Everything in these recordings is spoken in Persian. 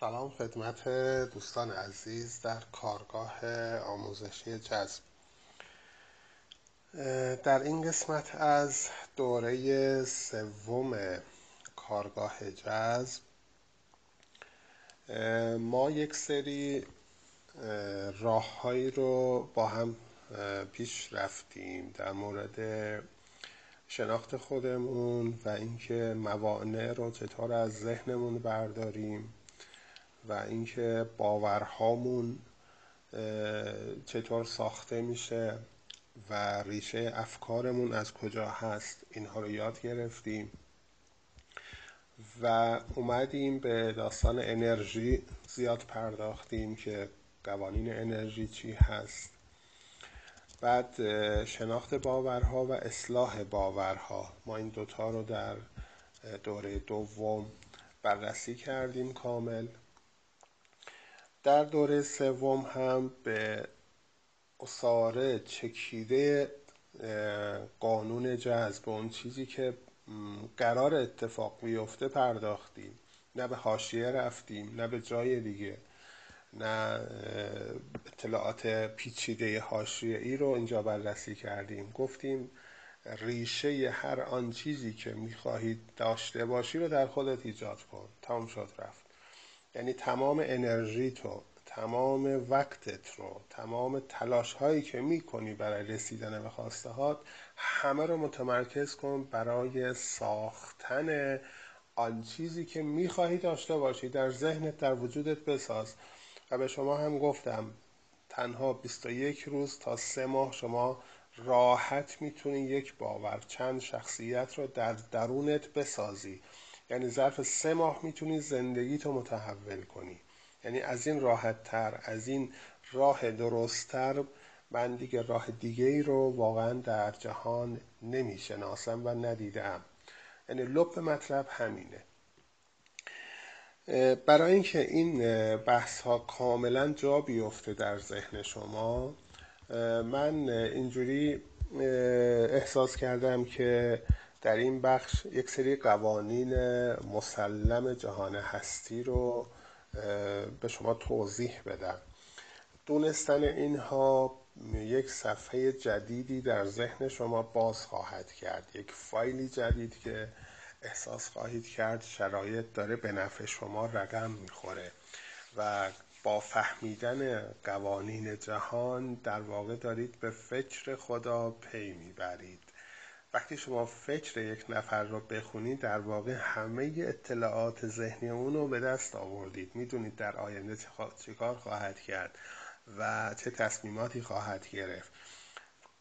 سلام خدمت دوستان عزیز در کارگاه آموزشی جذب. در این قسمت از دوره سوم کارگاه جذب ما یک سری راههایی رو با هم پیش رفتیم در مورد شناخت خودمون و اینکه موانع رو چطور از ذهنمون برداریم. و اینکه باورهامون چطور ساخته میشه و ریشه افکارمون از کجا هست اینها رو یاد گرفتیم. و اومدیم به داستان انرژی زیاد پرداختیم که قوانین انرژی چی هست. بعد شناخت باورها و اصلاح باورها. ما این دوتا رو در دوره دوم بررسی کردیم کامل. در دوره سوم هم به اصاره چکیده قانون جذب اون چیزی که قرار اتفاق بیفته پرداختیم. نه به حاشیه رفتیم نه به جای دیگه نه اطلاعات پیچیده حاشیه ای رو اینجا بررسی کردیم. گفتیم ریشه هر آن چیزی که می‌خواهید داشته باشی رو در خودت ایجاد کن. تمام شد رفت. یعنی تمام انرژی تو تمام وقتت رو تمام تلاش هایی که می‌کنی برای رسیدن به خواسته همه رو متمرکز کن برای ساختن آن چیزی که می‌خواهی داشته باشی. در ذهنت در وجودت بساز. و به شما هم گفتم تنها 21 روز تا سه ماه شما راحت می‌تونی یک باور چند شخصیت رو در درونت بسازی. یعنی ظرف سه ماه می‌تونی زندگی تو متحول کنی. یعنی از این راحت تر از این راه درستتر من دیگه راه دیگه ای رو واقعا در جهان نمی‌شناسم و ندیدم یعنی لب مطلب همینه. برای اینکه این بحث ها کاملا جا بیفته در ذهن شما من اینجوری احساس کردم که در این بخش یک سری قوانین مسلم جهان هستی رو به شما توضیح بدم. دونستن اینها یک صفحه جدیدی در ذهن شما باز خواهد کرد. یک فایلی جدید که احساس خواهید کرد شرایط داره به نفع شما رقم می‌خوره و با فهمیدن قوانین جهان در واقع دارید به فکر خدا پی می‌برید. وقتی شما فکر یک نفر رو بخونید در واقع همه اطلاعات ذهنی اون رو به دست آوردید. می‌دونید در آینده چه کار خواهد کرد و چه تصمیماتی خواهد گرفت.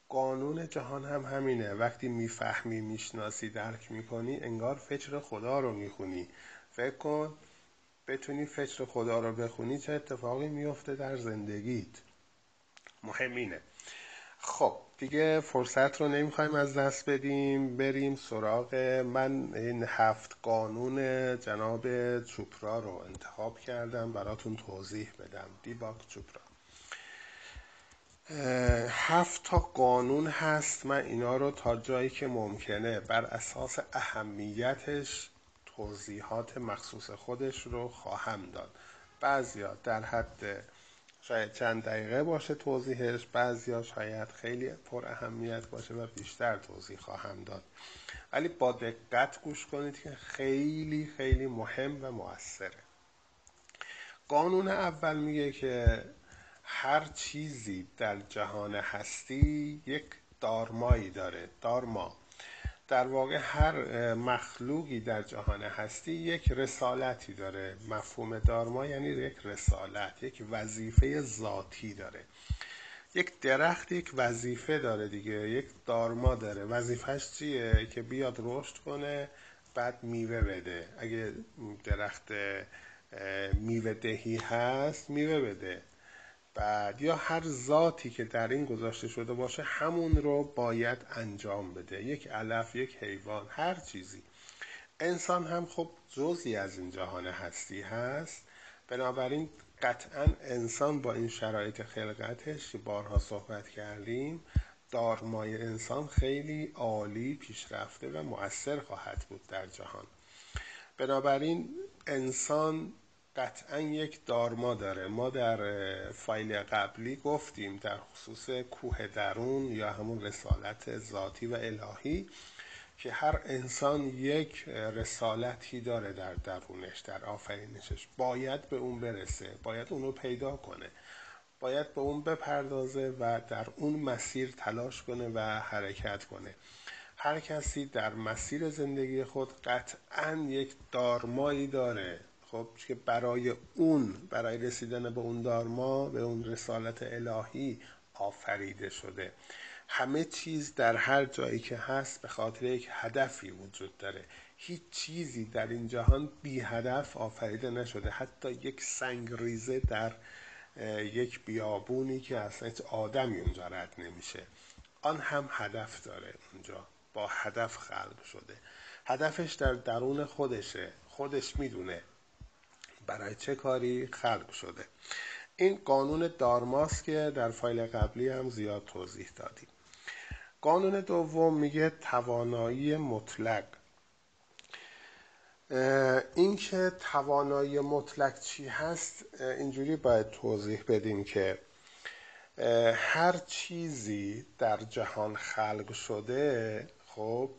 قانون جهان هم همینه. وقتی می‌فهمی می‌شناسی درک می‌کنی انگار فکر خدا رو می‌خونی. فکر کن بتونی فکر خدا رو بخونی چه اتفاقی میفته در زندگیت. مهم اینه. خب دیگه فرصت رو نمی‌خوایم از دست بدیم. بریم سراغ من این هفت قانون جناب چوپرا رو انتخاب کردم. براتون توضیح بدم. دیباک چوپرا. هفت تا قانون هست. من اینا رو تا جایی که ممکنه بر اساس اهمیتش توضیحات مخصوص خودش رو خواهم داد. بعضیا در حد شاید چند دقیقه باشه توضیحش بعضیا شاید خیلی پر اهمیت باشه و بیشتر توضیح خواهم داد. ولی با دقت گوش کنید که خیلی خیلی مهم و موثره. قانون اول میگه که هر چیزی در جهان هستی یک دارمایی داره. دارما. در واقع هر مخلوقی در جهان هستی یک رسالتی داره. مفهوم دارما یعنی یک رسالت یک وظیفه ذاتی داره. یک درخت یک وظیفه داره دیگه یک دارما داره. وظیفهش چیه؟ که بیاد رشد کنه بعد میوه بده. اگه درخت میوه دهی هست میوه بده. بعد یا هر ذاتی که در این گذاشته شده باشه همون رو باید انجام بده. یک علف یک حیوان هر چیزی. انسان هم خب جزی از این جهان هستی هست. بنابراین قطعا انسان با این شرایط خلقتش که بارها صحبت کردیم دارمای انسان خیلی عالی پیشرفته و مؤثر خواهد بود در جهان. بنابراین انسان قطعا یک دارما داره. ما در فایل قبلی گفتیم در خصوص کوه درون یا همون رسالت ذاتی و الهی که هر انسان یک رسالتی داره در درونش در آفرینشش. باید به اون برسه باید اونو پیدا کنه. باید به اون بپردازه و در اون مسیر تلاش کنه و حرکت کنه. هر کسی در مسیر زندگی خود قطعا یک دارمایی داره. خب که برای اون برای رسیدن به اون دارما به اون رسالت الهی آفریده شده. همه چیز در هر جایی که هست به خاطر یک هدفی وجود داره. هیچ چیزی در این جهان بی هدف آفریده نشده. حتی یک سنگ ریزه در یک بیابونی که اصلا هیچ آدمی اونجا رد نمیشه. آن هم هدف داره اونجا. با هدف خلق شده. هدفش در درون خودشه. خودش می‌دونه. برای چه کاری خلق شده. این قانون دارماست که در فایل قبلی هم زیاد توضیح دادیم. قانون دوم میگه توانایی مطلق. اینکه توانایی مطلق چی هست اینجوری باید توضیح بدیم که هر چیزی در جهان خلق شده خب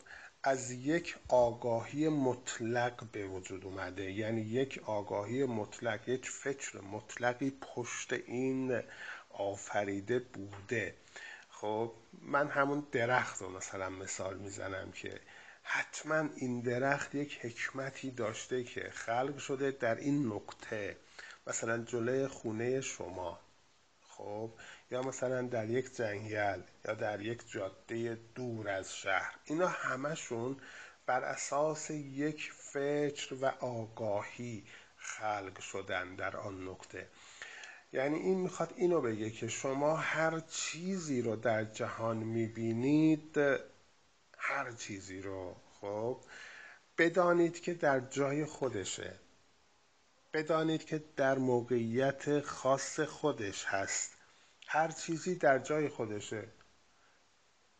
از یک آگاهی مطلق به وجود اومده. یعنی یک آگاهی مطلق یک فکر مطلقی پشت این آفریده بوده. خب من همون درخت رو مثلا مثال می‌زنم که حتما این درخت یک حکمتی داشته که خلق شده در این نقطه. مثلا جلوی خونه شما. خب یا مثلا در یک جنگل یا در یک جاده دور از شهر. اینا همشون بر اساس یک فکر و آگاهی خلق شدن در آن نقطه. یعنی این می‌خواد اینو بگه که شما هر چیزی رو در جهان می‌بینید هر چیزی رو خب؟ بدانید که در جای خودشه. بدانید که در موقعیت خاص خودش هست. هر چیزی در جای خودشه.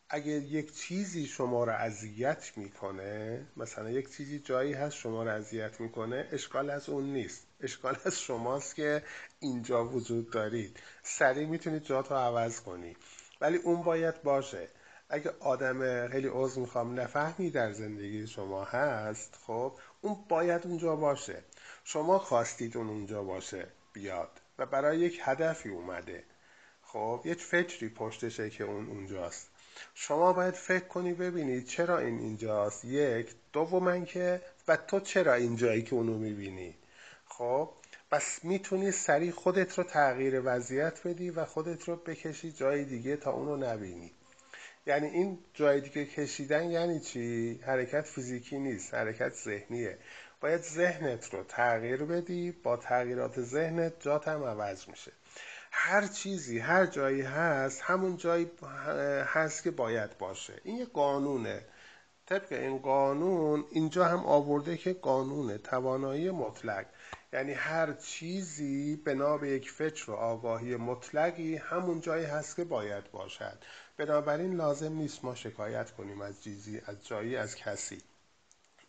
اگر یک چیزی شما را اذیت می‌کنه مثلا یک چیزی جایی هست شما را اذیت می‌کنه اشکال از اون نیست. اشکال از شماست که اینجا وجود دارید. سریع می‌تونید جات رو عوض کنی ولی اون باید باشه. اگه آدم خیلی عضو می‌خوام نفهمی در زندگی شما هست خب اون باید اونجا باشه. شما خواستید اون اونجا باشه بیاد. و برای یک هدفی اومده. خب یک فکری پشتشه که اون اونجاست. شما باید فکر کنی ببینید چرا این اینجاست. یک دوم که و تو چرا اینجایی که اونو می‌بینی؟ خب بس می‌تونی سریع خودت رو تغییر وضعیت بدی و خودت رو بکشی جای دیگه تا اونو نبینی. یعنی این جای دیگه کشیدن یعنی چی؟ حرکت فیزیکی نیست حرکت ذهنیه. باید ذهنت رو تغییر بدی با تغییرات ذهنت جات هم عوض میشه. هر چیزی هر جایی هست همون جایی هست که باید باشه. این یه قانونه. طبق این قانون اینجا هم آورده که قانون توانایی مطلق. یعنی هر چیزی بنا به یک فکر و آگاهی مطلقی همون جایی هست که باید باشد. بنابراین لازم نیست ما شکایت کنیم از چیزی از جایی از کسی.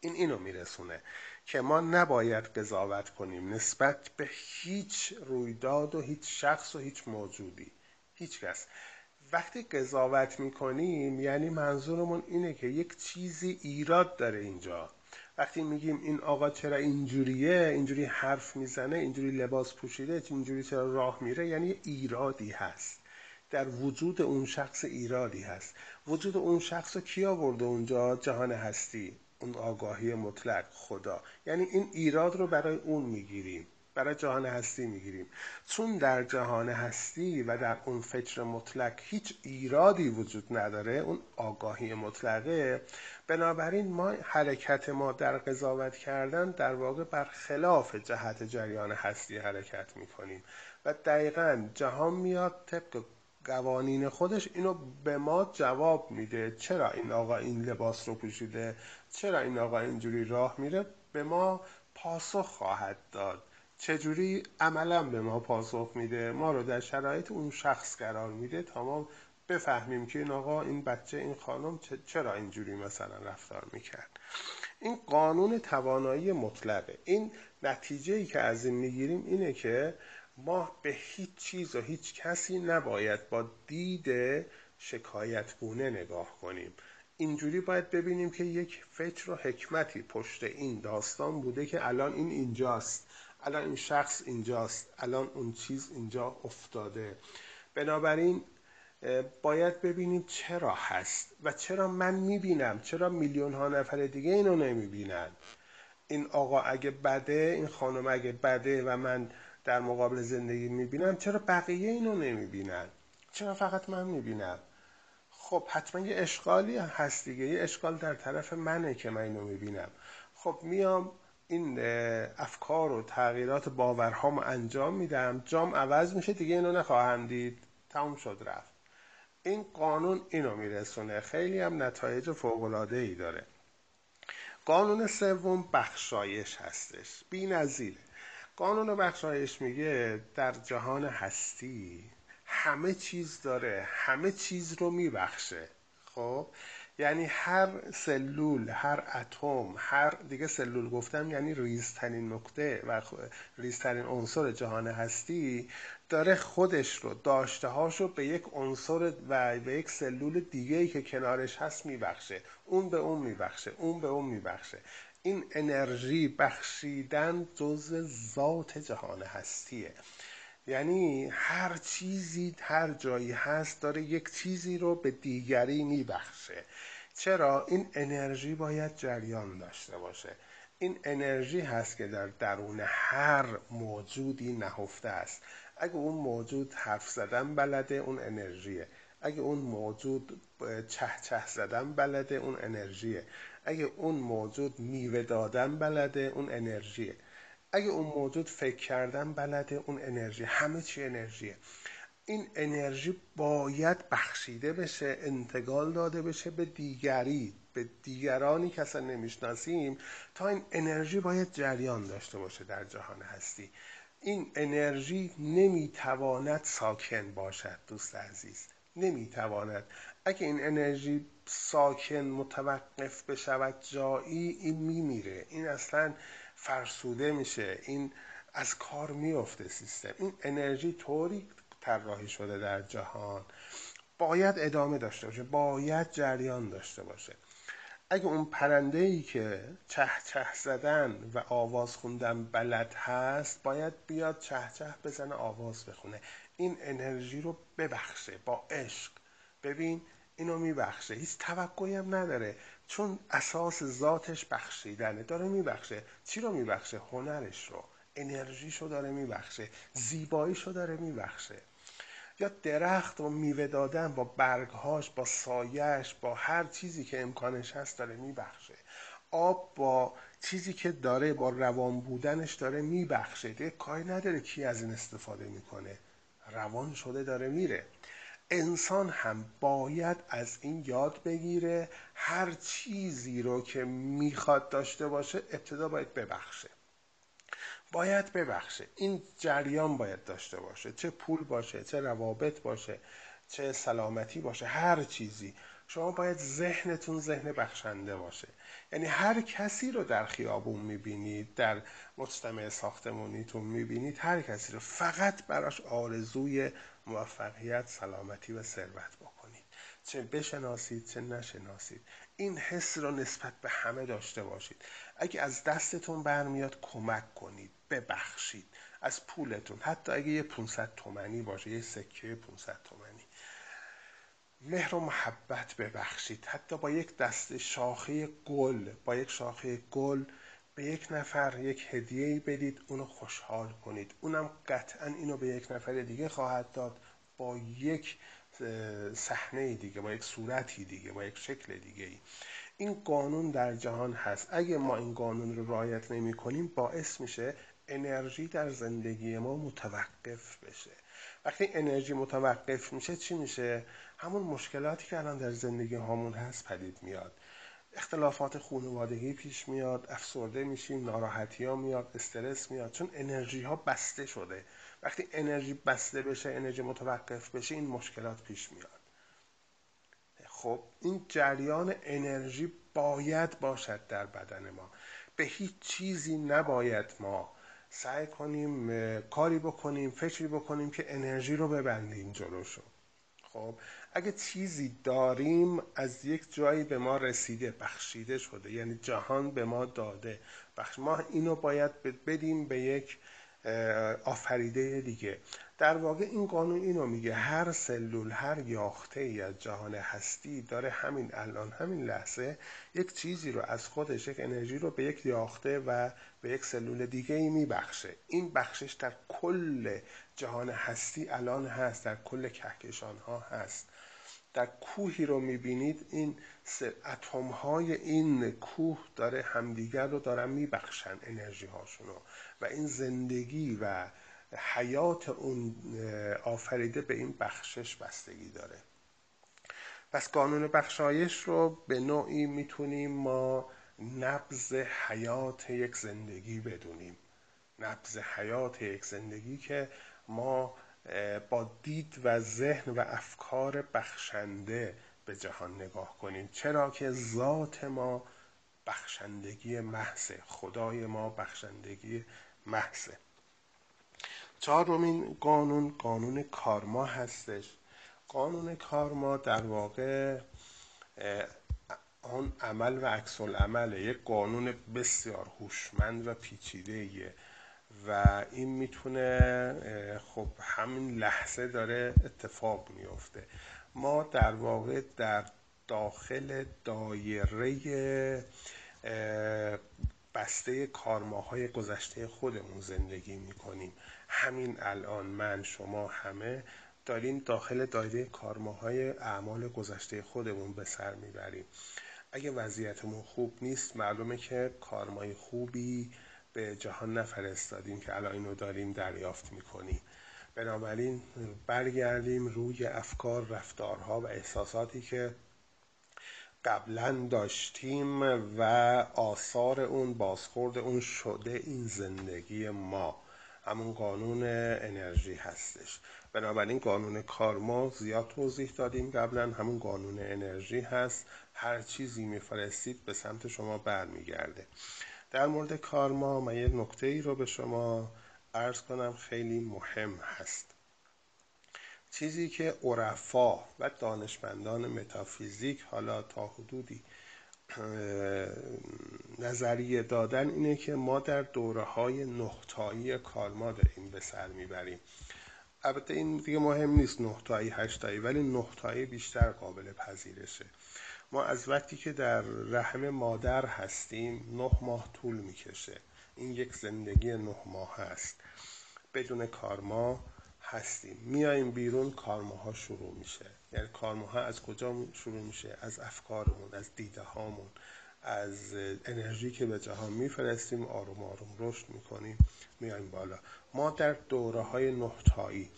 این اینو میرسونه. که ما نباید قضاوت کنیم نسبت به هیچ رویداد و هیچ شخص و هیچ موجودی. هیچ کس. وقتی قضاوت می‌کنیم یعنی منظورمون اینه که یک چیزی ایراد داره اینجا. وقتی میگیم این آقا چرا اینجوریه اینجوری حرف می‌زنه اینجوری لباس پوشیده اینجوری چرا راه میره یعنی ایرادی هست. در وجود اون شخص ایرادی هست. وجود اون شخص رو کی آورده اونجا؟ جهان هستی. اون آگاهی مطلق خدا. یعنی این ایراد رو برای اون می‌گیریم برای جهان هستی می‌گیریم. چون در جهان هستی و در اون فکر مطلق هیچ ایرادی وجود نداره اون آگاهی مطلقه بنابراین ما حرکت ما در قضاوت کردن در واقع بر خلاف جهت جریان هستی حرکت می‌کنیم. و دقیقا جهان میاد طبق قوانین خودش اینو به ما جواب میده. چرا این آقا این لباس رو پوشیده؟ چرا این آقا اینجوری راه میره؟ به ما پاسخ خواهد داد. چجوری عملا به ما پاسخ میده؟ ما رو در شرایط اون شخص قرار میده. تا ما بفهمیم که این آقا این بچه این خانم چرا اینجوری مثلا رفتار می‌کرد. این قانون توانایی مطلقه. این نتیجه ای که از این می‌گیریم اینه که ما به هیچ چیز و هیچ کسی نباید با دید شکایتگونه نگاه کنیم. اینجوری باید ببینیم که یک فکر و حکمتی پشت این داستان بوده که الان این اینجاست الان این شخص اینجاست الان اون چیز اینجا افتاده. بنابراین باید ببینیم چرا هست و چرا من می‌بینم؟ چرا میلیون ها نفر دیگه اینو نمی‌بینن؟ این آقا اگه بده این خانم اگه بده و من در مقابل زندگی می‌بینم چرا بقیه اینو نمی‌بینن؟ چرا فقط من می‌بینم؟ خب حتما یه اشکالی هست دیگه. یه اشکال در طرف منه که من اینو می‌بینم. خب میام این افکار و تغییرات باورهام انجام میدم. جام عوض میشه دیگه اینو نخواهم دید. تموم شد رفت. این قانون اینو میرسونه. خیلی هم نتایج فوقلاده ای داره. قانون سوم بخشایش هستش. بی قانون بخشایش میگه در جهان هستی همه چیز داره همه چیز رو میبخشه. خب؟ یعنی هر سلول هر اتم هر دیگه سلول گفتم یعنی ریزترین نکته و ریزترین عنصر جهان هستی داره خودش رو داشته هاش رو به یک عنصر و به یک سلول دیگه ای که کنارش هست میبخشه. اون به اون میبخشه اون به اون میبخشه. این انرژی بخشیدن جز ذات جهان هستیه. یعنی هر چیزی هر جایی هست داره یک چیزی رو به دیگری میبخشه. چرا؟ این انرژی باید جریان داشته باشه. این انرژی هست که در درون هر موجودی نهفته است. اگه اون موجود حرف زدن بلده اون انرژیه. اگه اون موجود چه چه زدن بلده اون انرژیه. اگه اون موجود میوه دادن بلده اون انرژیه. اگه اون موجود فکر کردن بلده اون انرژی همه چی انرژیه. این انرژی باید بخشیده بشه انتقال داده بشه به دیگری به دیگرانی که اصلا نمی‌شناسیم. تا این انرژی باید جریان داشته باشه در جهان هستی. این انرژی نمی‌تواند ساکن باشد دوست عزیز. نمی‌تواند. اگه این انرژی ساکن متوقف بشود جایی این میمیره. این اصلا فرسوده میشه. این از کار میفته سیستم. این انرژی طوری طراحی شده در جهان. باید ادامه داشته باشه. باید جریان داشته باشه. اگه اون پرنده ای که چه چه زدن و آواز خوندن بلد هست باید بیاد چه چه بزنه آواز بخونه. این انرژی رو ببخشه. با عشق. ببین اینو میبخشه. هیچ توقعی هم نداره. چون اساس ذاتش بخشیدنه داره میبخشه. چی رو میبخشه؟ هنرش رو. انرژیشو داره میبخشه. زیباییشو داره میبخشه. یا درخت و میوه دادن با برگهاش با سایش با هر چیزی که امکانش هست داره میبخشه. آب با چیزی که داره با روان بودنش داره میبخشه. دیگه کاری نداره کی از این استفاده می‌کنه. روان شده داره میره. انسان هم باید از این یاد بگیره هر چیزی رو که می‌خواد داشته باشه ابتدا باید ببخشه. باید ببخشه. این جریان باید داشته باشه. چه پول باشه چه روابط باشه چه سلامتی باشه هر چیزی. شما باید ذهنتون ذهن بخشنده باشه. یعنی هر کسی رو در خیابون می‌بینید در مجتمع ساختمانیتون می‌بینید هر کسی رو. فقط براش آرزوی موفقیت سلامتی و ثروت بکنید. چه بشناسید چه نشناسید. این حس رو نسبت به همه داشته باشید. اگه از دستتون برمیاد کمک کنید. ببخشید. از پولتون. حتی اگه یه 500 تومنی باشه یه سکه 500 تومنی. مهر و محبت ببخشید. حتی با یک دست شاخه گل با یک شاخه گل به یک نفر یک هدیه بدید اونو خوشحال کنید. اونم قطعا اینو به یک نفر دیگه خواهد داد با یک صحنه دیگه با یک صورتی دیگه با یک شکل دیگه ای این قانون در جهان هست. اگه ما این قانون رو رعایت نمی کنیم باعث میشه انرژی در زندگی ما متوقف بشه. وقتی انرژی متوقف میشه چی میشه؟ همون مشکلاتی که الان در زندگی هامون هست پدید میاد. اختلافات خانوادگی پیش میاد افسرده میشیم ناراحتی ها میاد استرس میاد. چون انرژی ها بسته شده. وقتی انرژی بسته بشه انرژی متوقف بشه این مشکلات پیش میاد. خب این جریان انرژی باید باشد در بدن ما. به هیچ چیزی نباید ما سعی کنیم کاری بکنیم فکری بکنیم که انرژی رو ببندیم جلوشو. خب اگه چیزی داریم از یک جایی به ما رسیده بخشیده شده. یعنی جهان به ما داده. بخش ما اینو باید بدیم به یک آفریده دیگه. در واقع این قانون اینو میگه. هر سلول هر یاخته ای از جهان هستی داره همین الان همین لحظه یک چیزی رو از خودش یک انرژی رو به یک یاخته و به یک سلول دیگه ای میبخشه. این بخشش در کل جهان هستی الان هست در کل کهکشان ها هست. در کوهی رو می‌بینید این اتم های این کوه داره همدیگر رو دارن میبخشن انرژی هاشونو و این زندگی و حیات اون آفریده به این بخشش بستگی داره. پس قانون بخشایش رو به نوعی می‌تونیم ما نبز حیات یک زندگی بدونیم. نبز حیات یک زندگی که ما با دید و ذهن و افکار بخشنده به جهان نگاه کنیم. چرا که ذات ما بخشندگی محضه. خدای ما بخشندگی محضه. چهارمین قانون قانون کارما هستش. قانون کارما در واقع آن عمل و عکس العمل یک قانون بسیار هوشمند و پیچیده و این می‌تونه خب همین لحظه داره اتفاق میفته ما در واقع در داخل دایره بسته کارماهای گذشته خودمون زندگی می‌کنیم. همین الان من شما همه داریم داخل دایره کارماهای اعمال گذشته خودمون به سر می‌بریم. اگه وضعیتمون خوب نیست معلومه که کارمای خوبی به جهان نفرستادیم که الان اینو داریم دریافت می‌کنیم. بنابراین برگردیم روی افکار رفتارها و احساساتی که قبلا داشتیم و آثار اون بازخورد اون شده این زندگی ما. همون قانون انرژی هستش. بنابراین قانون کارما زیاد توضیح دادیم قبلا همون قانون انرژی هست. هر چیزی میفرستید به سمت شما برمیگرده. در مورد کارما من یه نکته ای رو به شما ارز کنم خیلی مهم هست. چیزی که عرفا و دانشمندان متافیزیک حالا تا حدودی نظریه دادن اینه که ما در دوره های نهتایی کارما داریم به سر می‌بریم. البته این دیگه مهم نیست نهتایی هشتایی ولی نهتایی بیشتر قابل پذیرشه. ما از وقتی که در رحم مادر هستیم نه ماه طول می‌کشه. این یک زندگی نه ماه هست بدون کارما هستیم. میایم بیرون کارماها شروع میشه. یعنی کارماها از کجا شروع میشه؟ از افکارمون از دیده هامون از انرژی که به جهان میفرستیم آروم آروم رشد می‌کنیم میایم بالا. ما در دوره های نهتایی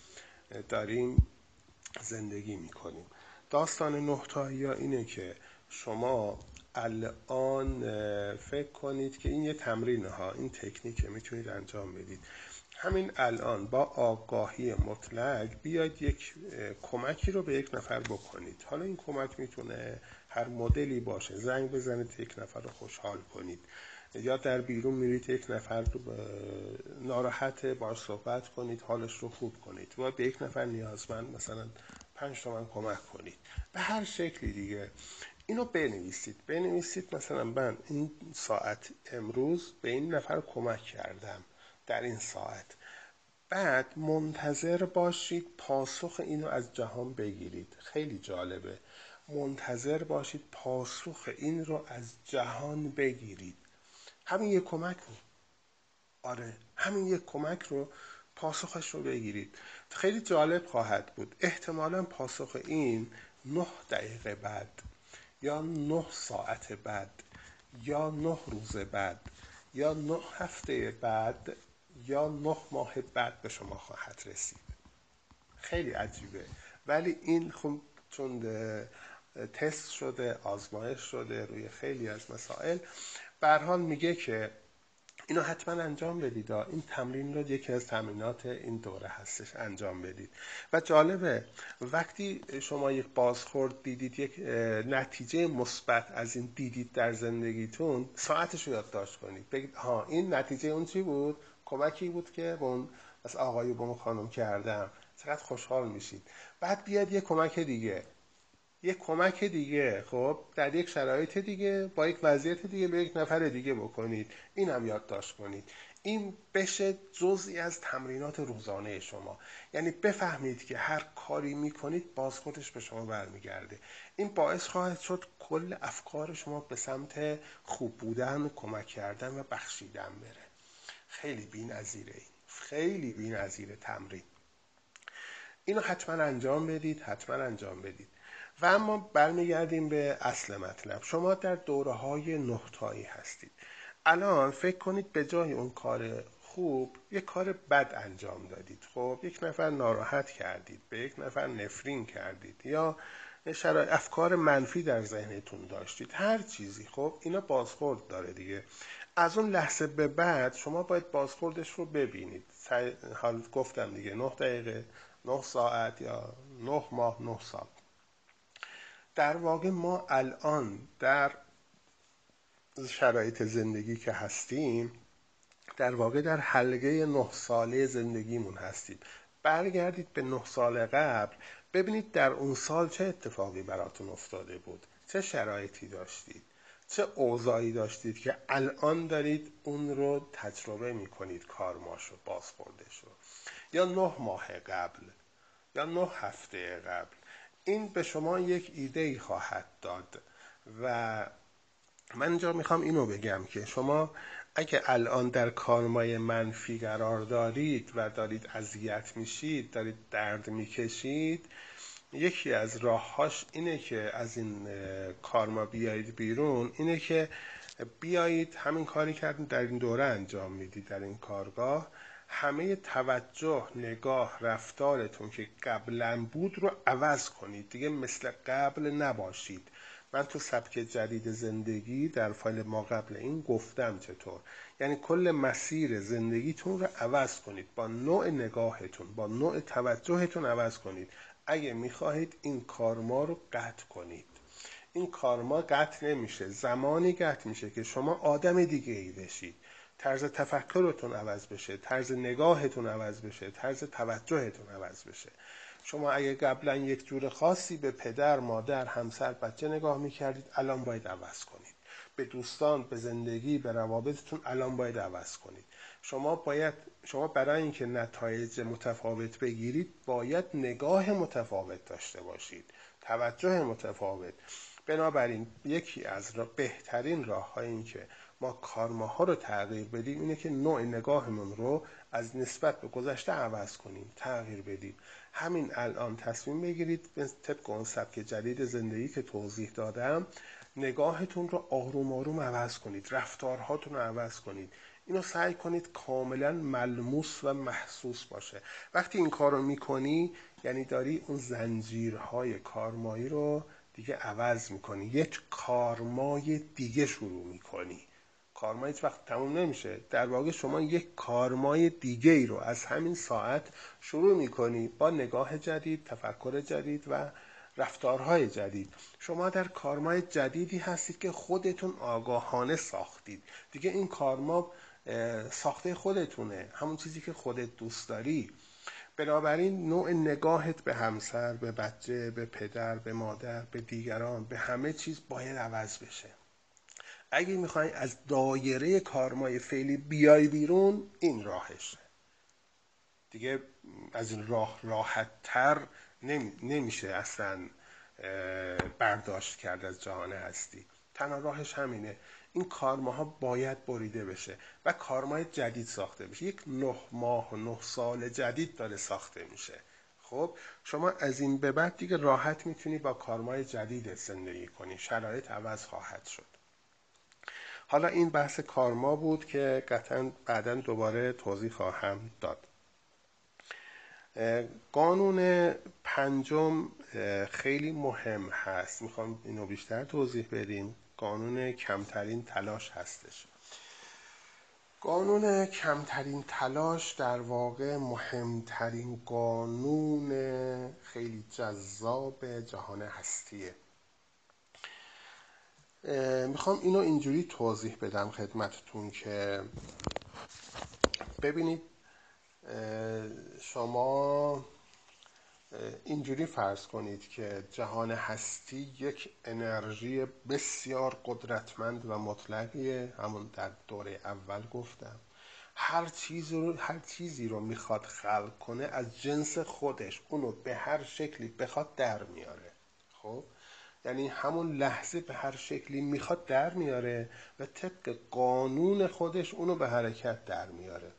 داریم زندگی می‌کنیم. داستان نهتایی ها اینه که شما الان فکر کنید که این یه تمرین ها این تکنیکه می‌تونید انجام بدید همین الان با آگاهی مطلق بیاید یک کمکی رو به یک نفر بکنید. حالا این کمک می‌تونه هر مدلی باشه. زنگ بزنید یک نفر رو خوشحال کنید. یا در بیرون میرید یک نفر رو ناراحت با صحبت کنید حالش رو خوب کنید. و به یک نفر نیازمند مثلا پنج تومن کمک کنید. به هر شکلی دیگه اینو بنویسید. بنویسید مثلا من این ساعت امروز به این نفر کمک کردم در این ساعت. بعد منتظر باشید پاسخ اینو از جهان بگیرید. خیلی جالبه. منتظر باشید پاسخ این رو از جهان بگیرید. همین یک کمک رو. آره همین یک کمک رو پاسخش رو بگیرید. خیلی جالب خواهد بود. احتمالا پاسخ این نه دقیقه بعد یا نه ساعت بعد یا نه روز بعد یا نه هفته بعد یا نه ماه بعد به شما خواهد رسید. خیلی عجیبه. ولی این خب چون تست شده آزمایش شده روی خیلی از مسائل. حال میگه که اینو حتما انجام بدید. این تمرین رو یکی از تمرینات این دوره هستش انجام بدید. و جالبه وقتی شما یک بازخورد دیدید یک نتیجه مثبت از این دیدید در زندگیتون ساعتش رو یادداشت کنید. بگید ها این نتیجه اون چی بود؟ کمکی بود که اون از آقای به خانم کردم. چقدر خوشحال میشید. بعد بیاد یه کمک دیگه. یه کمک دیگه. خب در یک شرایط دیگه با یک وضعیت دیگه به یک نفر دیگه بکنید. این هم یادداشت کنید. این بشه جزئی از تمرینات روزانه شما. یعنی بفهمید که هر کاری می‌کنید بازخوردش به شما برمیگرده. این باعث خواهد شد کل افکار شما به سمت خوب بودن کمک کردن و بخشیدن بره. خیلی بی نظیره این. خیلی بی نظیره تمرین. اینو حتما انجام بدید حتما انجام بدید. و اما برمیگردیم به اصل مطلب. شما در دوره های نهتایی هستید. الان فکر کنید به جای اون کار خوب یک کار بد انجام دادید. خب یک نفر ناراحت کردید به یک نفر نفرین کردید یا شرای افکار منفی در ذهنتون داشتید. هر چیزی. خب اینا بازخورد داره دیگه. از اون لحظه به بعد شما باید بازخوردش رو ببینید. حال گفتم دیگه نه دقیقه نه ساعت یا نه ماه نه سال. در واقع ما الان در شرایط زندگی که هستیم در واقع در حلقه نه ساله زندگیمون هستیم. برگردید به نه سال قبل ببینید در اون سال چه اتفاقی براتون افتاده بود؟ چه شرایطی داشتید؟ چه اوضاعی داشتید که الان دارید اون رو تجربه می‌کنید کارماشو بازخوردش رو یا نه ماه قبل یا نه هفته قبل؟ این به شما یک ایده ای خواهد داد و من اینجا می‌خوام اینو بگم که شما اگه الان در کارمای منفی قرار دارید و دارید اذیت میشید دارید درد می‌کشید یکی از راههاش اینه که از این کارما بیایید بیرون اینه که بیایید همین کاری کردین در این دوره انجام می‌دید در این کارگاه. همه توجه نگاه رفتارتون که قبلا بود رو عوض کنید. دیگه مثل قبل نباشید. من تو سبک جدید زندگی در فایل ما قبل این گفتم چطور. یعنی کل مسیر زندگیتون رو عوض کنید. با نوع نگاهتون با نوع توجهتون عوض کنید. اگه می‌خواهید این کارما رو قطع کنید. این کارما قطع نمیشه. زمانی قطع میشه که شما آدم دیگه ای بشید. طرز تفکرتون عوض بشه طرز نگاهتون عوض بشه طرز توجهتون عوض بشه. شما اگه قبلا یک جور خاصی به پدر مادر همسر بچه نگاه می‌کردید الان باید عوض کنید. به دوستان به زندگی به روابطتون الان باید عوض کنید. شما باید شما برای اینکه نتایج متفاوت بگیرید باید نگاه متفاوت داشته باشید. توجه متفاوت. بنابراین یکی از بهترین راه های این که ما کارماها رو تغییر بدیم اینه که نوع نگاهمون رو از نسبت به گذشته عوض کنیم تغییر بدیم. همین الان تصمیم بگیرید طبق اون سبک جدید زندگی که توضیح دادم نگاهتون رو آروم آروم عوض کنید رفتارهاتون رو عوض کنید. اینو سعی کنید کاملا ملموس و محسوس باشه. وقتی این کار رو می‌کنی یعنی داری اون زنجیرهای کارمایی رو دیگه عوض می‌کنی یک کارمای دیگه شروع می‌کنی. کارما هیچ وقت تموم نمیشه. در واقع شما یک کارمای دیگه ای رو از همین ساعت شروع می‌کنی با نگاه جدید تفکر جدید و رفتارهای جدید. شما در کارمای جدیدی هستید که خودتون آگاهانه ساختید. دیگه این کارما ساخته خودتونه. همون چیزی که خودت دوست داری. بنابراین نوع نگاهت به همسر به بچه به پدر به مادر به دیگران به همه چیز باید عوض بشه. اگه می‌خوای از دایره کارمای فعلی بیای بیرون این راهشه دیگه از این راه راحت تر نمیشه اصلا برداشت کرد از جهان هستی. تنها راهش همینه. این کارماها باید بریده بشه و کارمای جدید ساخته بشه. یک نه ماه و نه سال جدید داره ساخته میشه. خب شما از این به بعد دیگه راحت می‌تونی با کارمای جدید زندگی کنی. شرایط عوض خواهد شد. حالا این بحث کارما بود که قطعا بعدا دوباره توضیح خواهم داد. قانون پنجم خیلی مهم هست. می‌خوام اینو بیشتر توضیح بدیم. قانون کمترین تلاش هستش. قانون کمترین تلاش در واقع مهمترین قانون خیلی جذاب جهان هستیه. می‌خوام اینو اینجوری توضیح بدم خدمتتون که ببینید شما اینجوری فرض کنید که جهان هستی یک انرژی بسیار قدرتمند و مطلقیه همون در دوره اول گفتم. هر چیزی رو هر چیزی رو می‌خواد خلق کنه از جنس خودش اونو به هر شکلی بخواد در میاره. خب؟ یعنی همون لحظه به هر شکلی می‌خواد در میاره و طبق قانون خودش اونو به حرکت در میاره.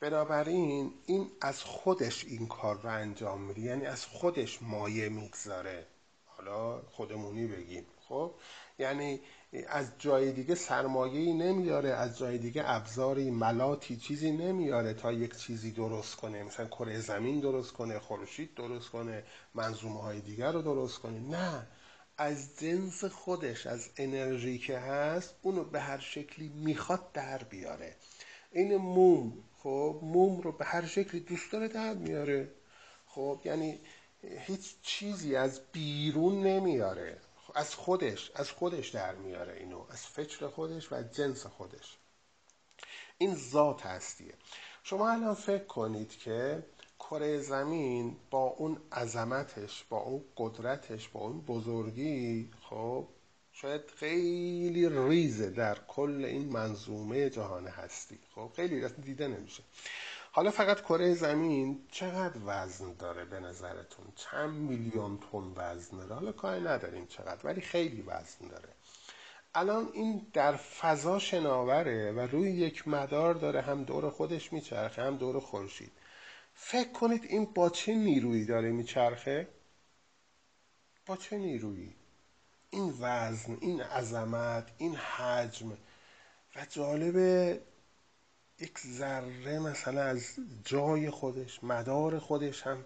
بنابراین این از خودش این کار رو انجام میده. یعنی از خودش مایه می‌گذاره. حالا خودمونی بگیم. خب؟ یعنی از جای دیگه سرمایه‌ای نمیاره از جای دیگه ابزاری ملاتی چیزی نمیاره تا یک چیزی درست کنه. مثلا کره زمین درست کنه خورشید درست کنه منظومه های دیگر رو درست کنه. نه. از جنس خودش از انرژی که هست اونو به هر شکلی می‌خواد در بیاره. این موم خب موم رو به هر شکلی دوست داره در میاره. خب یعنی هیچ چیزی از بیرون نمیاره. از خودش از خودش در میاره اینو از فکر خودش و جنس خودش. این ذات هستیه. شما الان فکر کنید که کره زمین با اون عظمتش با اون قدرتش با اون بزرگی خب شاید خیلی ریزه در کل این منظومه جهان هستی. خب خیلی دیده نمیشه. حالا فقط کره زمین چقدر وزن داره به نظرتون؟ چند میلیون تن وزن داره؟ حالا کاری نداریم چقدر ولی خیلی وزن داره. الان این در فضا شناوره و روی یک مدار داره هم دور خودش میچرخه هم دور خورشید. فکر کنید این با چه نیرویی داره میچرخه؟ با چه نیرویی؟ این وزن این عظمت این حجم. و جالبه یک ذره مثلا از جای خودش مدار خودش هم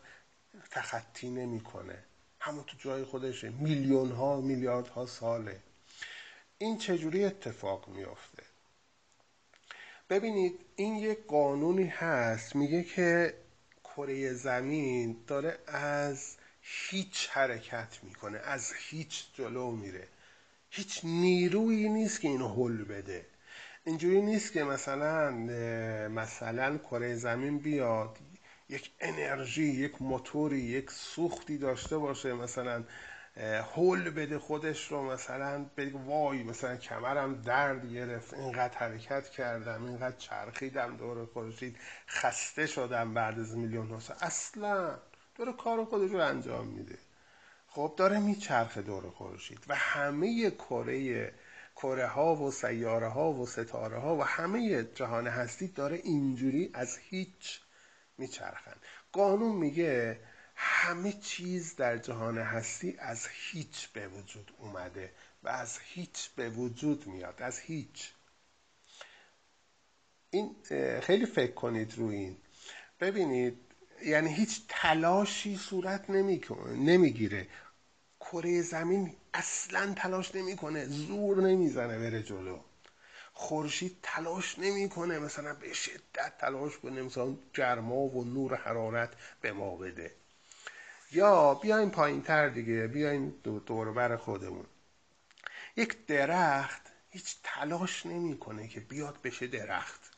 تخطی نمی‌کنه. همون تو جای خودشه. میلیون ها میلیارد ها ساله. این چجوری اتفاق میافته؟ ببینید این یک قانونی هست. میگه که کره زمین داره از هیچ حرکت می‌کنه از هیچ جلو میره. هیچ نیرویی نیست که اینو حل بده. اینجوری نیست که مثلا مثلا کره زمین بیاد یک انرژی یک موتوری یک سوختی داشته باشه مثلا هول بده خودش رو مثلا بگه وای مثلا کمرم درد گرفت اینقدر حرکت کردم اینقدر چرخیدم دور خورشید خسته شدم بعد از میلیون ها اصلا داره کار خودش رو انجام میده. خب داره میچرخه دور خورشید و همه کره کره ها و سیاره ها و ستاره ها و همه جهان هستی داره اینجوری از هیچ میچرخن. قانون میگه همه چیز در جهان هستی از هیچ به وجود اومده و از هیچ به وجود میاد. از هیچ. این خیلی فکر کنید روی این. ببینید یعنی هیچ تلاشی صورت نمی‌گیره. کره زمین اصلا تلاش نمی‌کنه زور نمی‌زنه بره جلو. خورشید تلاش نمی‌کنه مثلا به شدت تلاش کنه مثلا گرما و نور حرارت به ما بده. یا بیایم پایین تر دیگه بیایم دور بر خودمون. یک درخت هیچ تلاش نمی‌کنه که بیاد بشه درخت.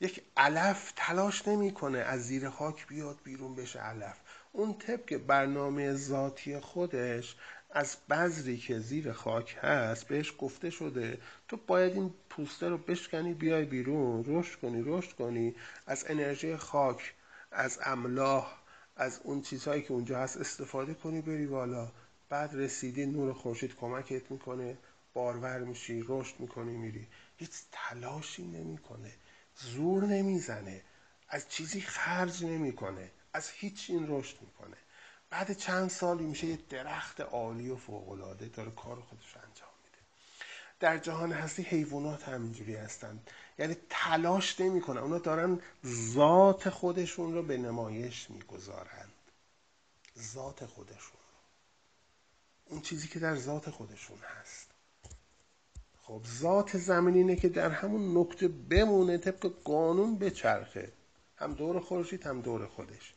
یک علف تلاش نمی‌کنه از زیر خاک بیاد بیرون بشه علف. اون طبق برنامه ذاتی خودش از بذری که زیر خاک هست بهش گفته شده تو باید این پوسته رو بشکنی بیای بیرون رشد کنی رشد کنی از انرژی خاک از املاح از اون چیزهایی که اونجا هست استفاده کنی بری بالا. بعد رسیدی نور خورشید کمکت می‌کنه. بارور میشی رشد می‌کنی میری. هیچ تلاشی نمی‌کنه. زور نمی‌زنه. از چیزی خرج نمی‌کنه. از هیچ این رشد می‌کنه. بعد چند سالی میشه یه درخت عالی و فوقالعاده داره کار خودش انجام در جهان هستی حیوانات همینجوری هستن. یعنی تلاش نمی‌کنن. اونا دارن ذات خودشون رو به نمایش می‌گذارند ذات خودشون. اون چیزی که در ذات خودشون هست. خب ذات زمین اینه که در همون نقطه بمونه طبق قانون بچرخه. هم دور خورشید هم دور خودش.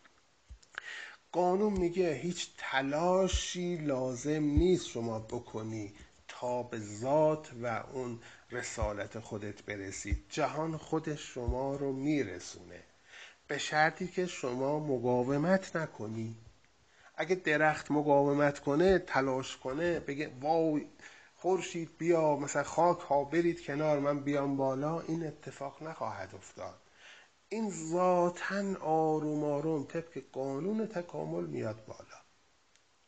قانون میگه هیچ تلاشی لازم نیست شما بکنی. تا به ذات و اون رسالت خودت برسید. جهان خودش شما رو میرسونه. به شرطی که شما مقاومت نکنی. اگه درخت مقاومت کنه تلاش کنه بگه وای خورشید بیا مثلا خاک ها برید کنار من بیام بالا این اتفاق نخواهد افتاد. این ذاتا آروم آروم طبق قانون تکامل میاد بالا.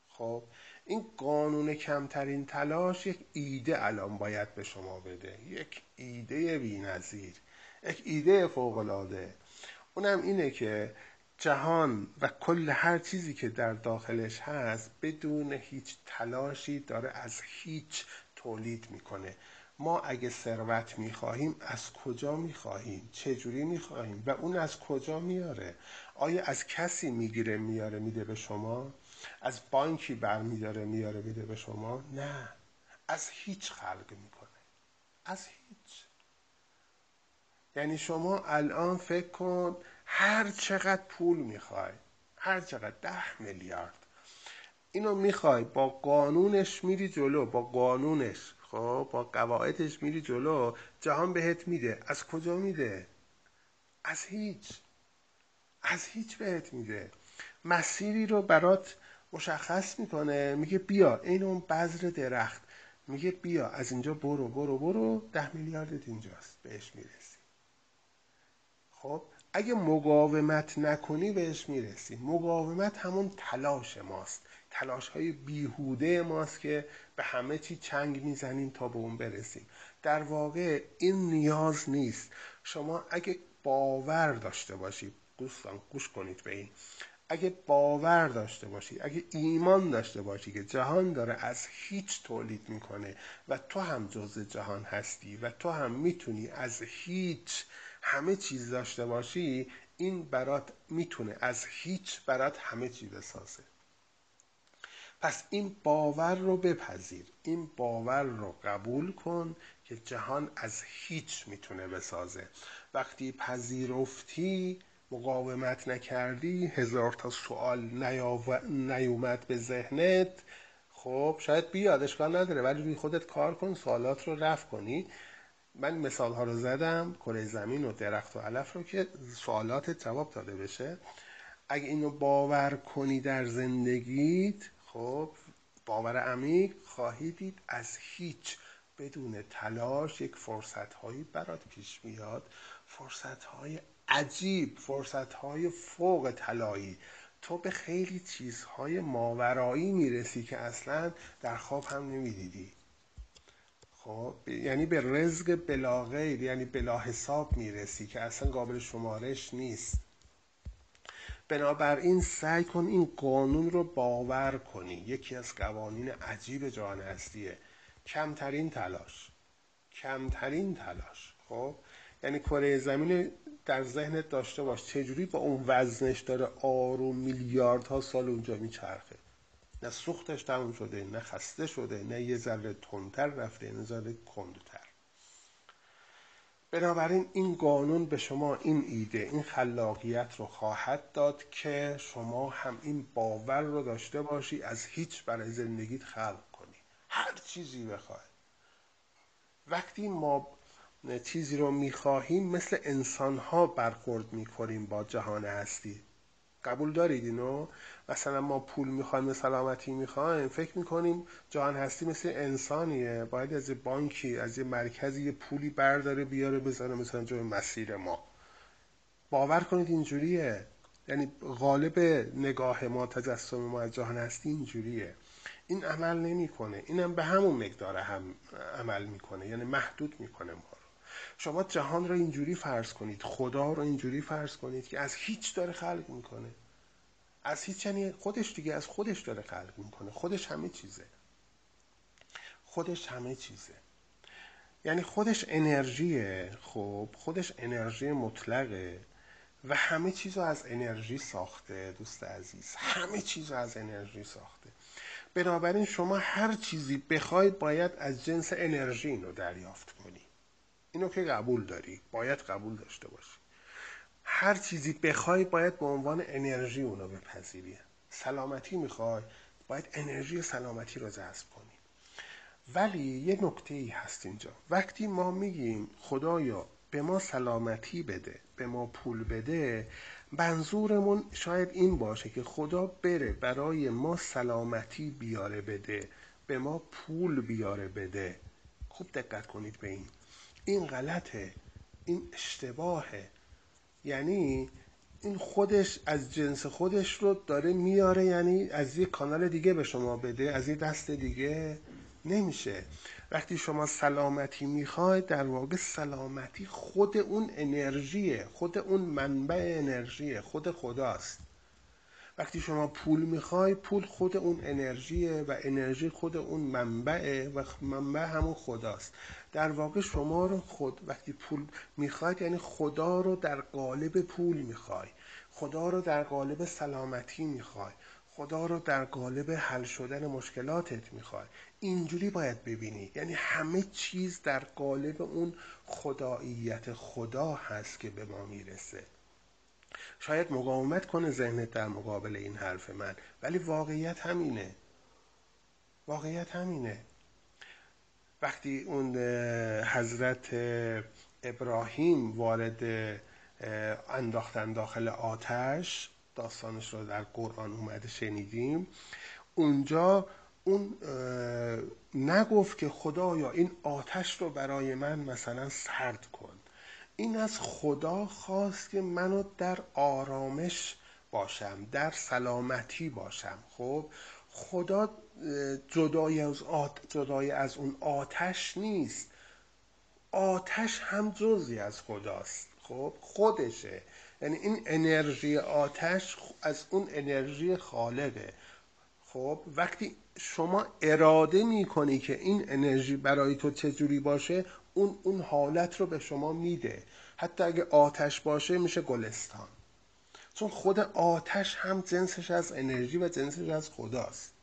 خب این قانون کمترین تلاش یک ایده الان باید به شما بده. یک ایده نظیر یک ایده فوقلاده اونم اینه که جهان و کل هر چیزی که در داخلش هست بدون هیچ تلاشی داره از هیچ تولید می‌کنه. ما اگه ثروت می‌خواهیم از کجا می‌خواهیم؟ چجوری می‌خواهیم؟ و اون از کجا میاره آیا از کسی می‌گیره میاره میده به شما؟ از بانکی برمیداره میاره میده به شما. نه از هیچ خلق می‌کنه. از هیچ. یعنی شما الان فکر کن هر چقدر پول می‌خوای هر چقدر ده میلیارد اینو می‌خوای با قانونش میری جلو با قانونش خب؟ با قواعدش میری جلو جهان بهت میده. از کجا میده؟ از هیچ. از هیچ بهت میده. مسیری رو برات مشخص می‌کنه. میگه بیا. این اون بذر درخت. میگه بیا. از اینجا برو برو برو. ده میلیاردت اینجاست. بهش می‌رسی. خب اگه مقاومت نکنی بهش می‌رسی. مقاومت همون تلاش ماست. تلاش های بیهوده ماست که به همه چی چنگ می‌زنیم تا به اون برسیم. در واقع این نیاز نیست. شما اگه باور داشته باشید دوستان گوش کنید به این. اگه باور داشته باشی اگه ایمان داشته باشی که جهان داره از هیچ تولید می‌کنه و تو هم جز جهان هستی و تو هم می‌تونی از هیچ همه چیز داشته باشی این برات می‌تونه از هیچ برات همه چیز بسازه. پس این باور رو بپذیر این باور رو قبول کن که جهان از هیچ می‌تونه بسازه. وقتی پذیرفتی مقاومت نکردی هزار تا سوال نیومد به ذهنت. خب شاید بیاد اشکال نداره ولی روی خودت کار کن سوالات رو رفع کنی. من مثال ها رو زدم کره زمین و درخت و علف رو که سوالات جواب داده بشه. اگه اینو باور کنی در زندگیت خب باور عمیق خواهی دید از هیچ بدون تلاش یک فرصت هایی برات پیش میاد. فرصت های عجیب فرصت های فوق طلایی. تو به خیلی چیزهای ماورایی می‌رسی که اصلا در خواب هم نمی‌دیدی. خب یعنی به رزق بلا یعنی بلا حساب می‌رسی که اصلا قابل شمارش نیست. بنابراین سعی کن این قانون رو باور کنی. یکی از قوانین عجیب جهان هستیه. کمترین تلاش. کمترین تلاش. خب یعنی کره زمین در ذهنت داشته باش. چجوری با اون وزنش داره آروم میلیاردها سال اونجا میچرخه؟ نه سوختش تموم شده نه خسته شده نه یه ذره تندتر رفته نه ذره کندتر. بنابراین این قانون به شما این ایده این خلاقیت رو خواهد داد که شما هم این باور رو داشته باشی از هیچ برای زندگیت خلق کنی. هر چیزی بخوای. وقتی ما چیزی رو می‌خواهیم مثل انسان ها برخورد می‌کنیم با جهان هستی قبول دارید اینو؟ مثلا ما پول می‌خوایم سلامتی می‌خوایم فکر می‌کنیم جهان هستی مثل انسانیه. باید از یه بانکی از یه مرکزی یه پولی برداره بیاره بزنه مثلا جای مسیر ما. باور کنید اینجوریه. یعنی غالب نگاه ما تجسم ما از جهان هستی اینجوریه. این عمل نمی‌کنه. اینم به همون مقدار هم عمل می‌کنه. یعنی محدود می‌کنه ما. شما جهان رو اینجوری فرض کنید خدا رو اینجوری فرض کنید که از هیچ داره خلق می‌کنه. از هیچ یعنی خودش دیگه از خودش داره خلق می‌کنه. خودش همه چیزه. خودش همه چیزه. یعنی خودش انرژیه خب خودش انرژی مطلقه و همه چیز رو از انرژی ساخته دوست عزیز. همه چیز رو از انرژی ساخته. بنابراین شما هر چیزی بخوای باید از جنس انرژی اینو دریافت کنی. اینو که قبول داری. باید قبول داشته باشی. هر چیزی بخوای باید به عنوان انرژی اونو بپذیری. سلامتی می‌خوای باید انرژی سلامتی رو جذب کنی. ولی یه نکته ای هست اینجا. وقتی ما میگیم خدایا به ما سلامتی بده به ما پول بده منظورمون شاید این باشه که خدا بره برای ما سلامتی بیاره بده به ما پول بیاره بده. خوب دقت کنید به این. این غلطه این اشتباهه. یعنی این خودش از جنس خودش رو داره میاره یعنی از یه کانال دیگه به شما بده از یه دست دیگه نمیشه. وقتی شما سلامتی می‌خواید در واقع سلامتی خود اون انرژیه خود اون منبع انرژیه خود خداست. وقتی شما پول می‌خوای پول خود اون انرژیه و انرژی خود اون منبعه و منبع همون خداست. در واقع شما رو خود وقتی پول می‌خواید یعنی خدا رو در قالب پول می‌خوای. خدا رو در قالب سلامتی می‌خوای. خدا رو در قالب حل شدن مشکلاتت می‌خوای. اینجوری باید ببینی. یعنی همه چیز در قالب اون خداییت خدا هست که به ما می‌رسه. شاید مقاومت کنه ذهنت در مقابل این حرف من. ولی واقعیت همینه. واقعیت همینه. وقتی اون حضرت ابراهیم وارد انداختن داخل آتش داستانش رو در قرآن اومده شنیدیم اونجا اون نگفت که خدایا این آتش رو برای من مثلا سرد کن. این از خدا خواست که منو در آرامش باشم در سلامتی باشم. خب خدا جدای از, جدای از اون آتش نیست. آتش هم جزی از خداست. خب خودشه. یعنی این انرژی آتش از اون انرژی خالقه. خب وقتی شما اراده می‌کنی که این انرژی برای تو چجوری باشه اون اون حالت رو به شما میده. حتی اگه آتش باشه میشه گلستان. چون خود آتش هم جنسش از انرژی و جنسش از خداست.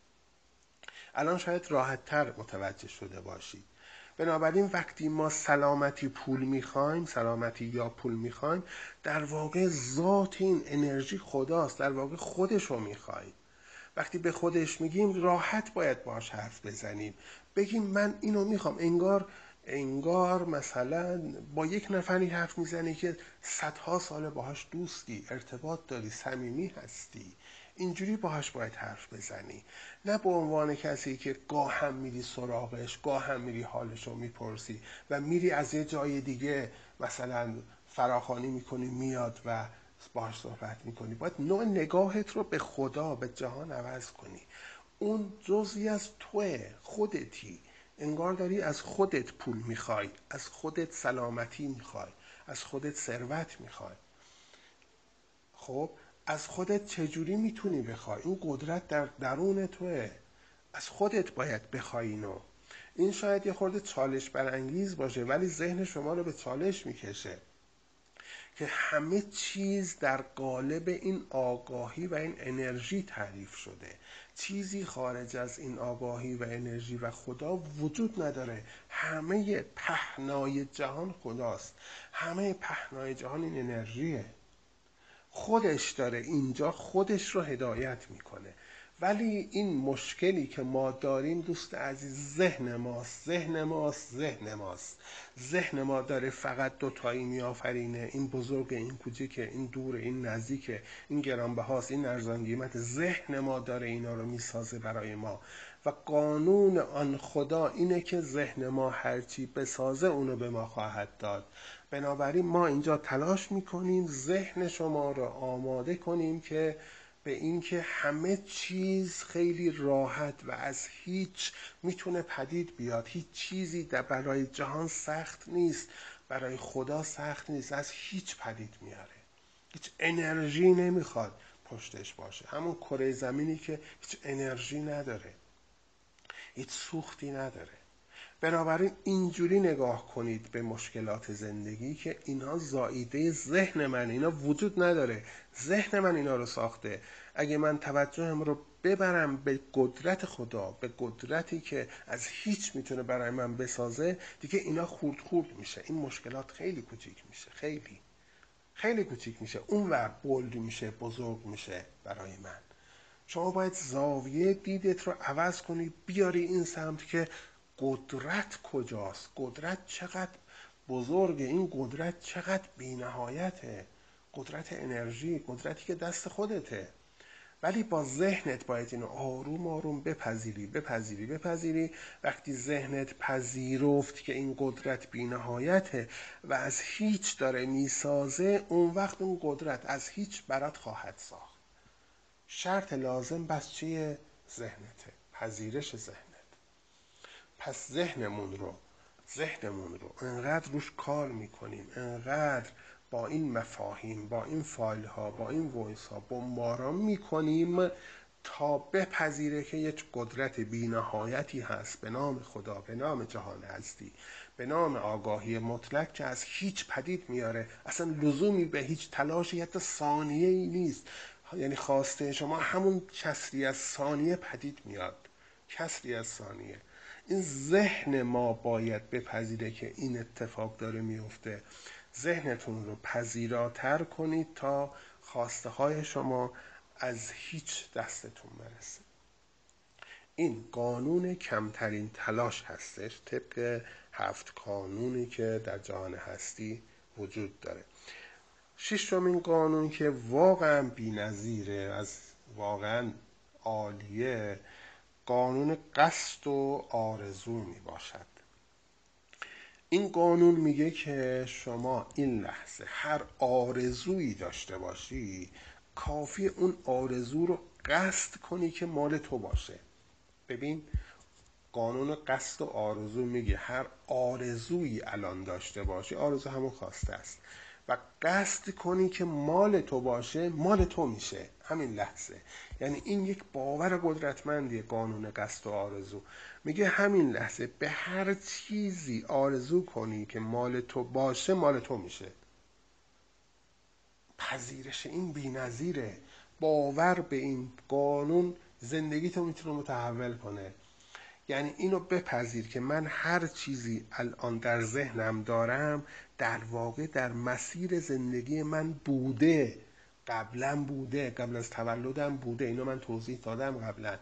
الان شاید راحت تر متوجه شده باشید بنابراین وقتی ما سلامتی پول می‌خوایم سلامتی یا پول می‌خوایم در واقع ذات این انرژی خداست در واقع خودش رو می‌خوایم وقتی به خودش میگیم راحت باید باش حرف بزنیم. بگیم من اینو می‌خوام. انگار انگار مثلا با یک نفری حرف می‌زنی که صدها سال باهاش دوستی ارتباط داری صمیمی هستی. اینجوری باهاش باید حرف بزنی. نه به عنوان کسی که گاه هم میری سراغش گاه هم میری حالش رو می‌پرسی و میری از یه جای دیگه مثلا فراخانی می‌کنی میاد و باهاش صحبت می‌کنی. باید نوع نگاهت رو به خدا به جهان عوض کنی. اون جزی از توه خودتی. انگار داری از خودت پول می‌خوای از خودت سلامتی می‌خوای از خودت ثروت می‌خوای. خب از خودت چجوری می‌تونی بخوای؟ این قدرت در درون توه. از خودت باید بخوای اینو. این شاید یه خورده چالش برانگیز باشه ولی ذهن شما رو به چالش می‌کشه. که همه چیز در قالب این آگاهی و این انرژی تعریف شده. چیزی خارج از این آگاهی و انرژی و خدا وجود نداره. همه پهنای جهان خداست. همه پهنای جهان این انرژیه. خودش داره اینجا خودش رو هدایت می‌کنه. ولی این مشکلی که ما داریم دوست عزیز ذهن ماست ذهن ماست ذهن ماست. ذهن ما داره فقط دوتایی میآفرینه. این بزرگ این کوچیکه این دور این نزدیکه این گرانبهاست این ارزان قیمت. ذهن ما داره اینا رو می‌سازه برای ما. و قانون آن خدا اینه که ذهن ما هرچی بسازه اونو به ما خواهد داد. بنابراین ما اینجا تلاش می‌کنیم ذهن شما رو آماده کنیم که به اینکه همه چیز خیلی راحت و از هیچ می‌تونه پدید بیاد. هیچ چیزی در برای جهان سخت نیست. برای خدا سخت نیست. از هیچ پدید میاره هیچ انرژی نمی‌خواد پشتش باشه. همون کره زمینی که هیچ انرژی نداره. هیچ سوختی نداره. بنابراین اینجوری نگاه کنید به مشکلات زندگی که اینها زاییده ذهن من اینا وجود نداره. ذهن من اینا رو ساخته. اگه من توجهم رو ببرم به قدرت خدا به قدرتی که از هیچ می‌تونه برای من بسازه دیگه اینا خورد خورد میشه. این مشکلات خیلی کوچیک میشه. خیلی. خیلی کوچیک میشه. اون ور بولد میشه بزرگ میشه برای من. شما باید زاویه دیدت رو عوض کنی بیاری این سمت که قدرت کجاست؟ قدرت چقدر بزرگه این قدرت چقدر بینهایته؟ قدرت انرژی قدرتی که دست خودته. ولی با ذهنت باید اینو آروم آروم بپذیری بپذیری بپذیری. وقتی ذهنت پذیرفت که این قدرت بینهایته و از هیچ داره می‌سازه اون وقت اون قدرت از هیچ برات خواهد ساخت. شرط لازم بس چیه؟ ذهنته. پذیرش ذهنت پس ذهنمون رو ذهنمون رو انقدر روش کار می‌کنیم انقدر با این مفاهیم با این فایل ها با این voice ها بمباران می‌کنیم تا بپذیره که یک قدرت بینهایتی هست به نام خدا به نام جهان هستی به نام آگاهی مطلق که از هیچ پدید میاره اصلا لزومی به هیچ تلاشی حتی ثانیه ای نیست. یعنی خواسته شما همون کسری از ثانیه پدید میاد. کسری از ثانیه. این ذهن ما باید بپذیره که این اتفاق داره میفته. ذهنتون رو پذیراتر کنید تا خواسته های شما از هیچ دستتون برسه. این قانون کمترین تلاش هستش طبق هفت قانونی که در جهان هستی وجود داره. ششمین قانون که واقعا بینظیره از واقعا عالیه قانون قصد و آرزو می باشد. این قانون میگه که شما این لحظه هر آرزویی داشته باشی کافی اون آرزو رو قصد کنی که مال تو باشه. ببین قانون قصد و آرزو میگه هر آرزویی الان داشته باشی آرزو همون خواسته است. و قصد کنی که مال تو باشه مال تو میشه. همین لحظه. یعنی این یک باور قدرتمندیه قانون قصد و آرزو. میگه همین لحظه به هر چیزی آرزو کنی که مال تو باشه مال تو میشه. پذیرش این بینظیره. باور به این قانون زندگی تو می‌تونه متحول کنه. یعنی اینو بپذیر که من هر چیزی الان در ذهنم دارم در واقع در مسیر زندگی من بوده. قبلا بوده قبل از تولدم بوده. اینو من توضیح دادم قبلا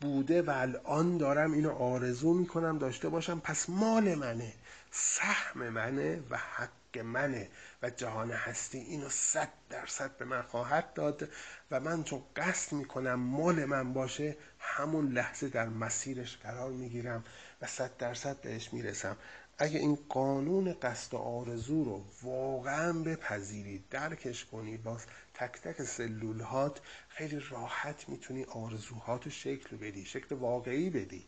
بوده و الان دارم اینو آرزو می‌کنم داشته باشم. پس مال منه سهم منه و حق منه. و جهان هستی اینو صد درصد به من خواهد داد و من چون قصد می‌کنم مال من باشه همون لحظه در مسیرش قرار می‌گیرم و صد درصد بهش می‌رسم. اگه این قانون قصد و آرزو رو واقعا بپذیری درکش کنی باز تک تک سلولهات خیلی راحت می‌تونی آرزوهات رو شکل بدی شکل واقعی بدی.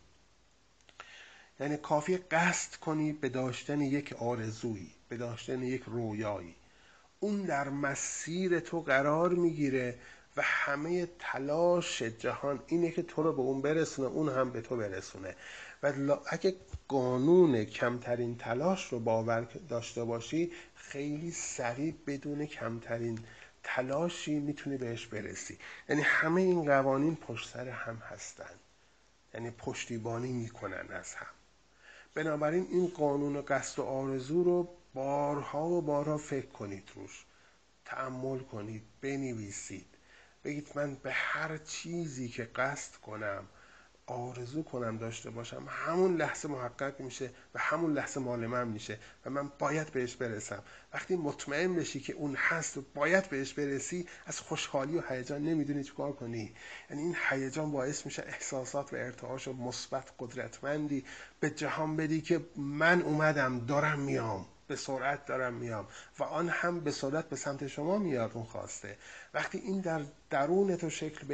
یعنی کافی قصد کنی به داشتن یک آرزویی به داشتن یک رویایی. اون در مسیر تو قرار می‌گیره و همه تلاش جهان اینه که تو رو به اون برسونه اون هم به تو برسونه. و اگه قانون کمترین تلاش رو باور داشته باشی خیلی سریع بدون کمترین تلاشی می‌تونی بهش برسی. یعنی همه این قوانین پشت سر هم هستن. یعنی پشتیبانی می‌کنن از هم. بنابراین این قانون قصد و آرزو رو بارها و بارها فکر کنید روش. تعمل کنید بنویسید. بگید من به هر چیزی که قصد کنم آرزو کنم داشته باشم. همون لحظه محقق میشه و همون لحظه مال من میشه و من باید بهش برسم. وقتی مطمئن بشی که اون هست و باید بهش برسی از خوشحالی و هیجان نمی‌دونی چیکار کنی. یعنی این هیجان باعث میشه احساسات و ارتعاش و مثبت قدرتمندی به جهان بدی که من اومدم دارم میام. به سرعت دارم میام و آن هم به سرعت به سمت شما میاد اون خواسته. وقتی این در درون تو شکل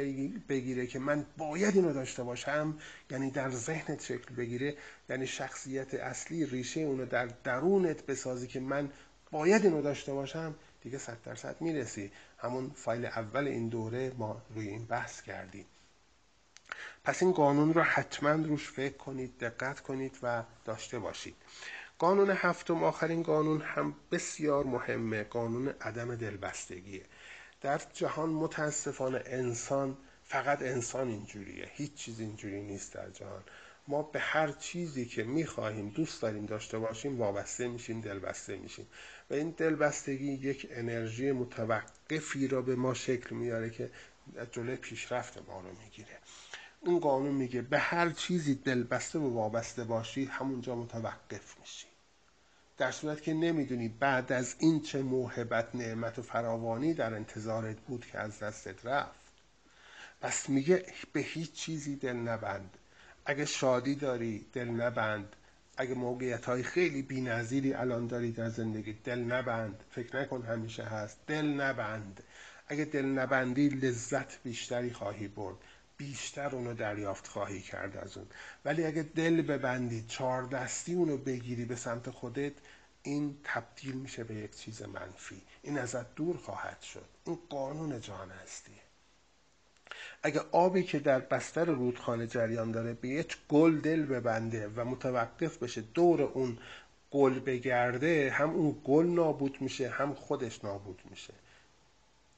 بگیره که من باید اینو داشته باشم یعنی در ذهنت شکل بگیره یعنی شخصیت اصلی ریشه اونو در درونت بسازی که من باید اینو داشته باشم دیگه صد درصد می‌رسی. همون فایل اول این دوره ما روی این بحث کردیم. پس این قانون رو حتما روش فکر کنید دقت کنید و داشته باشید. قانون هفتم آخرین قانون هم بسیار مهمه قانون عدم دلبستگیه. در جهان متاسفانه انسان فقط انسان اینجوریه هیچ چیز اینجوری نیست در جهان. ما به هر چیزی که می‌خواهیم دوست داریم داشته باشیم وابسته میشیم دلبسته میشیم. و این دلبستگی یک انرژی متوقفی را به ما شکل میاره که جلوی پیشرفت ما رو می‌گیره. اون قانون میگه به هر چیزی دلبسته و وابسته باشی همونجا متوقف میشی. در صورت که نمی‌دونی بعد از این چه موهبت نعمت و فراوانی در انتظارت بود که از دستت رفت. پس میگه به هیچ چیزی دل نبند. اگه شادی داری دل نبند. اگه موقعیت های خیلی بی الان داری در زندگی دل نبند. فکر نکن همیشه هست. دل نبند. اگه دل نبندی لذت بیشتری خواهی برد. بیشتر اونو دریافت خواهی کرد از اون. ولی اگه دل ببندی چهار دستی اونو بگیری به سمت خودت این تبدیل میشه به یک چیز منفی. این ازت دور خواهد شد. این قانون جان هستیه اگه آبی که در بستر رودخانه جریان داره به یک گل دل ببنده و متوقف بشه دور اون گل بگرده هم اون گل نابود میشه هم خودش نابود میشه.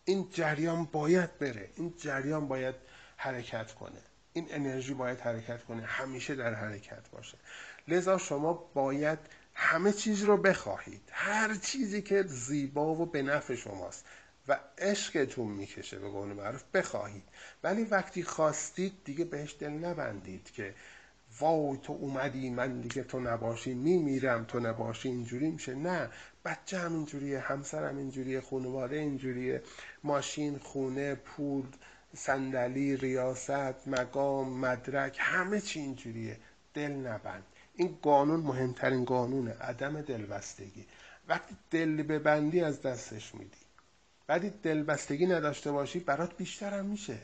این جریان باید بره. این جریان باید حرکت کنه. این انرژی باید حرکت کنه. همیشه در حرکت باشه. لذا شما باید همه چیز رو بخواهید. هر چیزی که زیبا و به نفع شماست و عشقتون می‌کشه به قول معروف بخواهید. ولی وقتی خواستید دیگه بهش دل نبندید که وای تو اومدی من دیگه تو نباشی میمیرم تو نباشی اینجوری میشه. نه بچه هم اینجوریه همسرم اینجوریه خانواده اینجوریه ماشین خونه پول صندلی ریاست مقام مدرک همه چی اینجوریه. دل نبند. این قانون مهمترین قانونه عدم دلبستگی. وقتی دل ببندی از دستش میدی. وقتی دلبستگی نداشته باشی برات بیشتر هم میشه.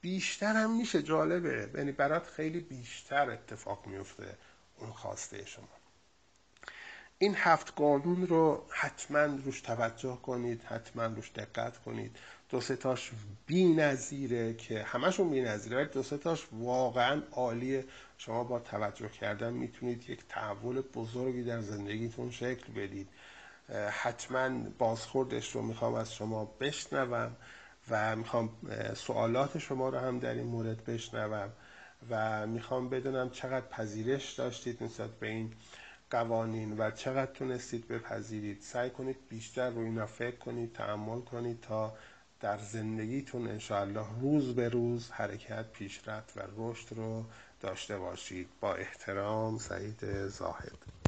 بیشتر هم میشه. جالبه. یعنی برات خیلی بیشتر اتفاق میفته اون خواسته شما. این هفت قانون رو حتما روش توجه کنید حتما روش دقت کنید. دو ستاش بی نظیره که همشون بی نظیره ولی دو ستاش واقعا عالیه شما با توجه کردن می‌تونید یک تحول بزرگی در زندگیتون شکل بدید. حتما بازخوردش رو می‌خوام از شما بشنوم و می‌خوام سوالات شما رو هم در این مورد بشنوم و می‌خوام بدونم چقدر پذیرش داشتید نسبت به این قوانین و چقدر تونستید بپذیرید. سعی کنید بیشتر رو اینا فکر کنید تعمل کنید تا در زندگیتون انشاءالله روز به روز حرکت پیشرفت و رشد رو داشته باشید. با احترام سعید زاهد.